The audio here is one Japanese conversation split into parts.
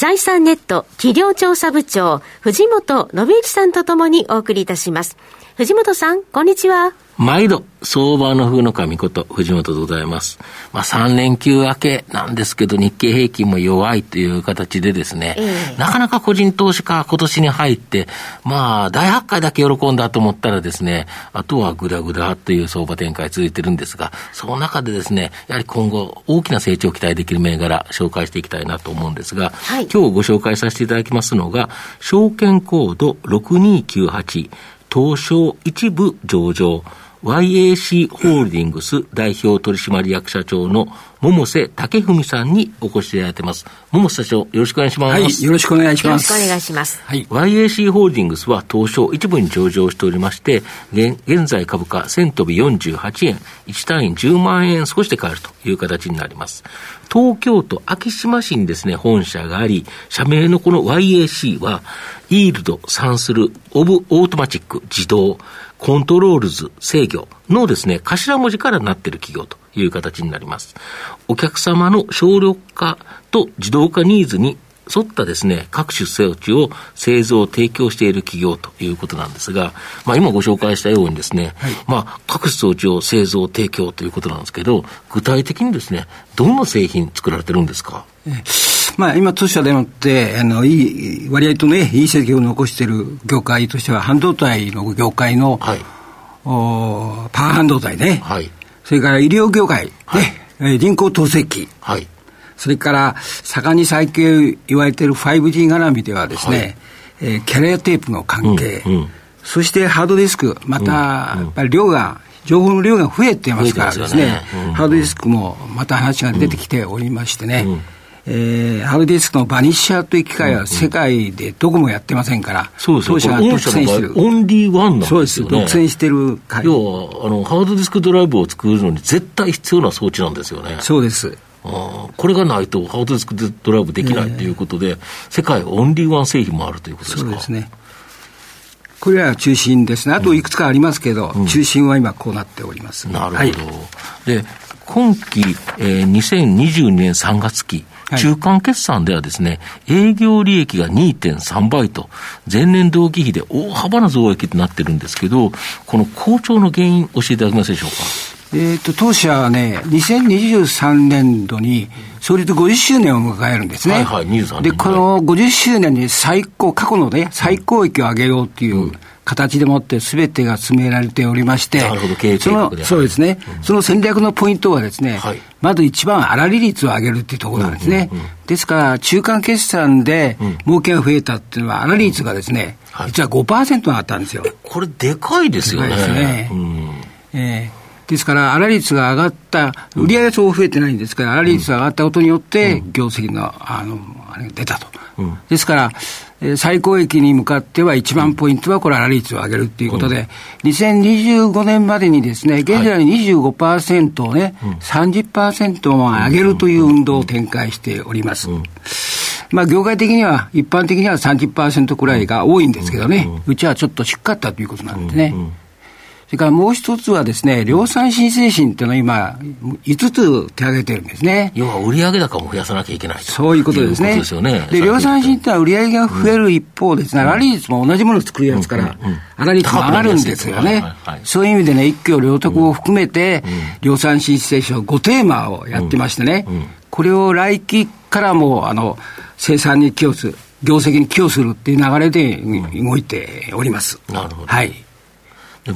財産ネット企業調査部長藤本信之さんとともにお送りいたします。藤本さんこんにちは。毎度、相場の風の神こと、藤本でございます。まあ、3連休明けなんですけど、日経平均も弱いという形でですね、えー、なかなか個人投資家、今年に入って、まあ、大発会だけ喜んだと思ったらですね、あとはぐだぐだという相場展開続いてるんですが、その中でですね、やはり今後、大きな成長を期待できる銘柄、紹介していきたいなと思うんですが、はい、今日ご紹介させていただきますのが、証券コード6298、東証一部上場、YAC ホールディングス代表取締役社長の桃瀬武文さんにお越しいただいてます。桃瀬社長、よろしくお願いします。はい、よろしくお願いします。よろしくお願いします。はい。YAC ホールディングスは東証一部に上場しておりまして、現在株価1000飛び48円、1単位10万円少しで買えるという形になります。東京都昭島市にですね、本社があり、社名のこの YAC は、 Yield、産する、 of、Automatic、自動、 Controls、制御のですね、頭文字からなっている企業という形になります。お客様の省力化と自動化ニーズに沿ったですね、各種装置を製造、提供している企業ということなんですが、まあ今ご紹介したようにですね、はい、まあ各種装置を製造、提供ということなんですけど、具体的にですね、どんな製品作られてるんですか？まあ、今、当社でもって、あの、いい、割合とね、いい成績を残している業界としては、半導体の業界の、はい、おパワー半導体ね、はい、それから医療業界、ね、はい、人工透析。機、はい、それから盛んに最近言われている 5G 絡みではですね、はい、えー、キャリアテープの関係、うんうん、そしてハードディスク、また、やっぱり量が、情報の量が増えてますからですね、ね。うんうん、ハードディスクもまた話が出てきておりましてね、うんえー、ハードディスクのバニッシャーという機械は世界でどこもやってませんから、そうです当社が独占してる。オンリーワンなんですよ、ね、そうです、独占してる要はあの、ハードディスクドライブを作るのに絶対必要な装置なんですよね。そうです。あこれがないとハードディスクドライブできないということで、世界オンリーワン製品もあるということですか？そうですね。これは中心ですね。あといくつかありますけど、うん、中心は今こうなっております。なるほど。はい、で、今期、えー、2022年3月期、中間決算ではですね、営業利益が2.3倍と、前年同期比で大幅な増益となってるんですけど、この好調の原因、教えていただけますでしょうか？えっ、と、当社はね、2023年度に創立50周年を迎えるんですね。はいはい、23年。で、この50周年に最高、過去のね、最高益を上げようっていう、うん形でもってすべてが進められておりまして、なるほど、経営そのそうですね、うん、その戦略のポイントはですね、はい、まず一番粗利率を上げるっていうところなんですね。うんうんうん、ですから、中間決算で儲けが増えたっていうのは、粗利率がですね、うんはい、実は5%上がったんですよ。これ、でかいですよね。でかいですね。うん、えーですから、粗利率が上がった、売上はそう増えてないんですから、粗利率が上がったことによって、業績の、あの、あれが出たと。ですから、最高益に向かっては一番ポイントはこれ、粗利率を上げるっていうことで、うん、2025年までにですね、現在の25%をね、はい、30%も上げるという運動を展開しております。まあ、業界的には、一般的には30%くらいが多いんですけどね、うちはちょっと低かったということなんでね。それからもう一つはですね、量産新精神っていうのは今、5つ手挙げてるんですね。要は売上高も増やさなきゃいけないそういうことですね。ですよね。で、量産新っていうのは売上が増える一方ですね、粗利率も同じものを作るやつから、粗利率も上がるんですよね。そういう意味でね、一挙両得を含めて、量産新精神5テーマをやってましてね、これを来期からも、あの、生産に寄与する、業績に寄与するっていう流れで動いております。なるほど。はい。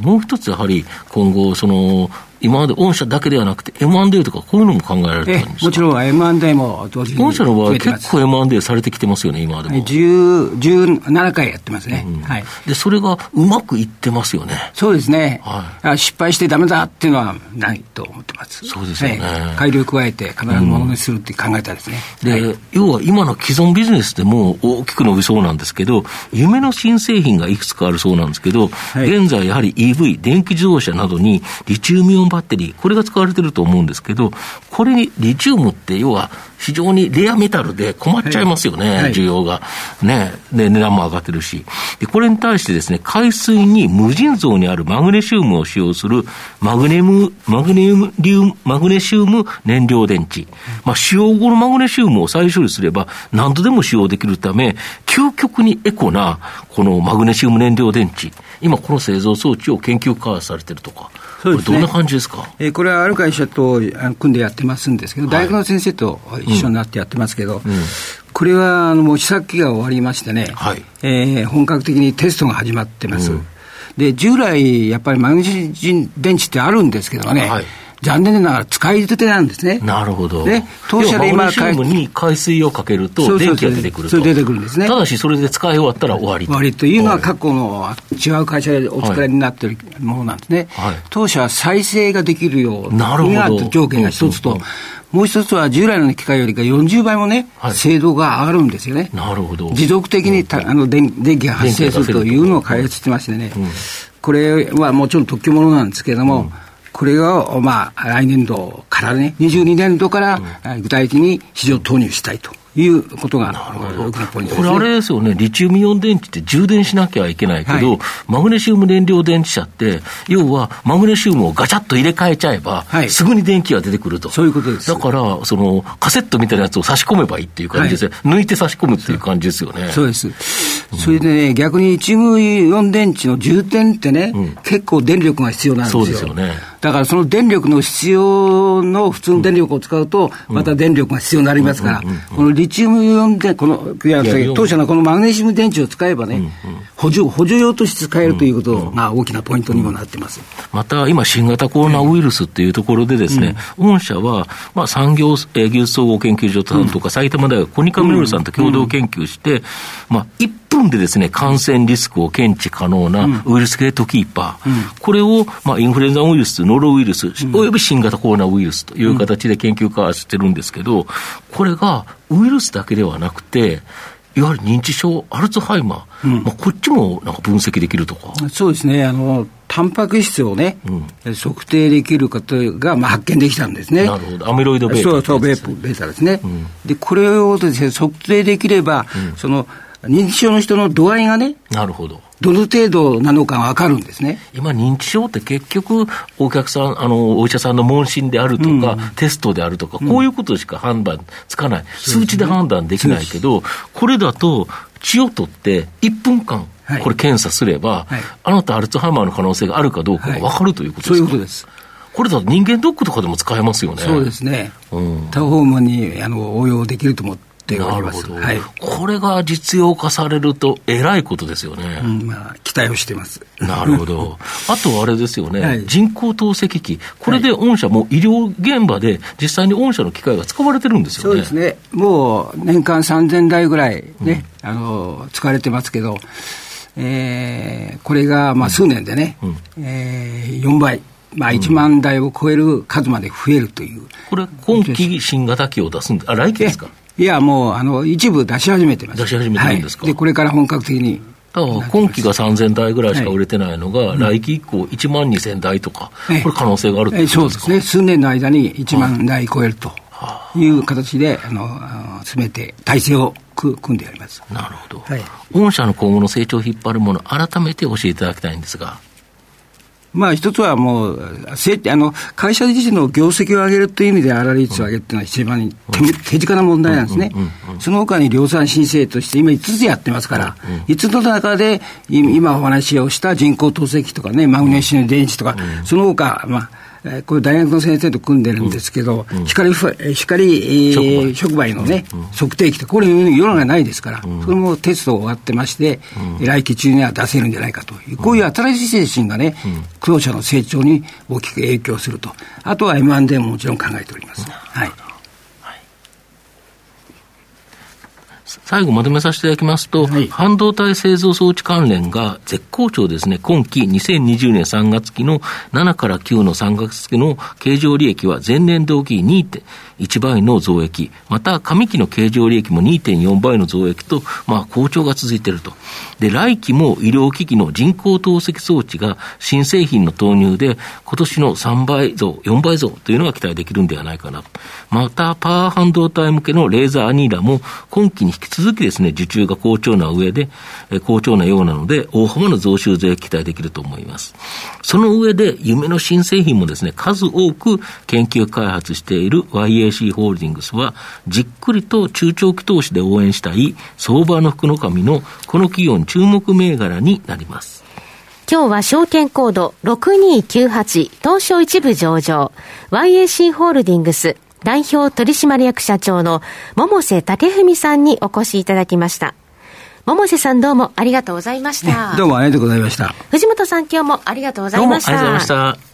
もう一つやはり今後その今まで御社だけではなくて M&A とかこういうのも考えられてたんですか？もちろん M&A も同時に御社の場合結構 M&A されてきてますよね、今までも。10 17回やってますね、うん、はい。で、それがうまくいってますよね。そうですね。はい、失敗してダメだっていうのはないと思ってます。そうですよね。改良を加えて必ずものにするって考えたですね。うん、で、はい、要は今の既存ビジネスでも大きく伸びそうなんですけど、夢の新製品がいくつかあるそうなんですけど、はい、現在やはり EV、電気自動車などにリチウムイオンバッテリー、これが使われてると思うんですけど、これにリチウムって要は非常にレアメタルで困っちゃいますよね、はい、需要が。ね。で、値段も上がってるし。で、これに対してですね、海水に無尽蔵にあるマグネシウムを使用するマグネム、マグネリウム、マグネシウム燃料電池。まあ、使用後のマグネシウムを再処理すれば何度でも使用できるため、究極にエコなこのマグネシウム燃料電池。今この製造装置を研究開発されてるとか。そうですね、どんな感じですか、えー、これはある会社と組んでやってますんですけど、大学の先生と一緒になってやってますけど、うん。うん、これはあのもう試作機が終わりましてね、はい。えー、本格的にテストが始まってます。うん、で従来、やっぱりマグネシウム電池ってあるんですけどね、はい残念ながら使い捨てなんですね。なるほど。で、当社で今、マグに海水をかけると、電気が出てくると。それ出てくるんですね。ただし、それで使い終わったら終わり終わりというのは、過去の違う会社でお使いになっているものなんですね。はい、当社は再生ができるような条件が一つと、もう一つは従来の機械よりか40倍もね、はい、精度が上がるんですよね。なるほど。持続的にた、あの電電気が発生するというのを開発してましてね、うん、これはもちろん特許ものなんですけれども、うんこれを、まあ、来年度からね、22年度から具体的に市場投入したいと。いうことがこれ、あれですよね、リチウムイオン電池って充電しなきゃいけないけど、はい、マグネシウム燃料電池車って、要はマグネシウムをガチャッと入れ替えちゃえば、はい、すぐに電気が出てくると、そういうことです。だから、そのカセットみたいなやつを差し込めばいいっていう感じですよ、はい、抜いて差し込むっていう感じですよね。そうです、それでね、逆にリチウムイオン電池の充電ってね、うん、結構電力が必要なんですよ。そうですよね。だからその電力の必要の普通の電力を使うと、また電力が必要になりますから、このリチウムイオン電、この、いや、当社のこのマグネシウム電池を使えばね、補助、補助用として使えるということが大きなポイントにもなってます。また、今、新型コロナウイルスっていうところでですね、御社は、まあ、産業技術総合研究所さんとか、埼玉大学コニカミノルさんと共同研究して、まあ、1分でですね、感染リスクを検知可能なウイルスゲートキーパー、これを、まあ、インフルエンザウイルス、ノロウイルス、および新型コロナウイルスという形で研究開発してるんですけど、これがウイルスだけではなくて、いわゆる認知症、アルツハイマー、うん、まあ、こっちもなんか分析できるとか。そうですね、あのタンパク質をね、うん、測定できることが、まあ、発見できたんですね。なるほど、アミロイドベータ、そうそう、ベータですね。うん、で、これをですね、測定できれば、その認知症の人の度合いがね、なるほど。どの程度なのか分かるんですね。今、認知症って結局、お客さん、あのお医者さんの問診であるとか、うん、テストであるとか、こういうことしか判断つかない、うん、数値で判断できないけど、これだと、血を取って1分間、これ検査すれば、はい、あなたアルツハイマーの可能性があるかどうかが分かるということですか、そういうことです。これだと人間ドックとかでも使えますよね。そうですね。うん、多方面にあの応用できると思ってっております。はい、これが実用化されると、えらいことですよね。うん、まあ、期待をしてます。なるほど。あとあれですよね、はい、人工透析機、これで御社も医療現場で実際に御社の機械が使われてるんですよね。そうですね。もう年間3000台ぐらいね、うん、あの、使われてますけど、えー、これがまあ数年でね、うん、えー、4倍。まあ、1万台を超える数まで増えるという、これ、今期新型機を出すんで、あ来期ですか？いや、もう、あの、一部出し始めてます。出し始めてるんですか、はい、で、これから本格的に。今期が3000台ぐらいしか売れてないのが、はい、来期以降1万2000台とか、これ可能性があるってことですか、そうですね。数年の間に1万台超えるという形で、あの、詰めて体制を組んでやります。なるほど。はい、御社の今後の成長を引っ張るもの、改めて教えていただきたいんですが。まあ、一つはもう、あの会社自身の業績を上げるという意味で、粗利率を上げるというのは一番手手近な問題なんですね。その他に量産申請として、今5つやってますから、5つの中で、今お話をした人工透析とかね、マグネシウム電池とか、その他、まあ、えー、これ大学の先生と組んでるんですけど、うん、光、光、えー、触媒。のね、うん、測定器って、これ世の中ないですから、うん、それもテスト終わってまして、うん、来期中には出せるんじゃないかという、こういう新しい精神がね、苦労者の成長に大きく影響すると。あとは M&A ももちろん考えております。はい。最後まとめさせていただきますと、はい、半導体製造装置関連が絶好調ですね。今期2020年3月期の7から9の3月期の経常利益は前年同期1倍の増益、また上期の経常利益も2.4倍の増益と、まあ好調が続いていると。で、来期も医療機器の人工透析装置が新製品の投入で今年の3倍増、4倍増というのが期待できるんではないかな。また、パワー半導体向けのレーザーアニーラも今期に引き続きですね、受注が好調な上で、え好調なようなので、大幅な増収税期待できると思います。その上で、夢の新製品もですね、数多く研究開発している YAC ホールディングスは、じっくりと中長期投資で応援したい相場の福の神のこの企業の注目銘柄になります。今日は証券コード6298東証一部上場 YAC ホールディングス代表取締役社長の桃瀬武文さんにお越しいただきました。桃瀬さんどうもありがとうございました。ね、どうもありがとうございました。藤本さん今日もありがとうございました。どうもありがとうございました。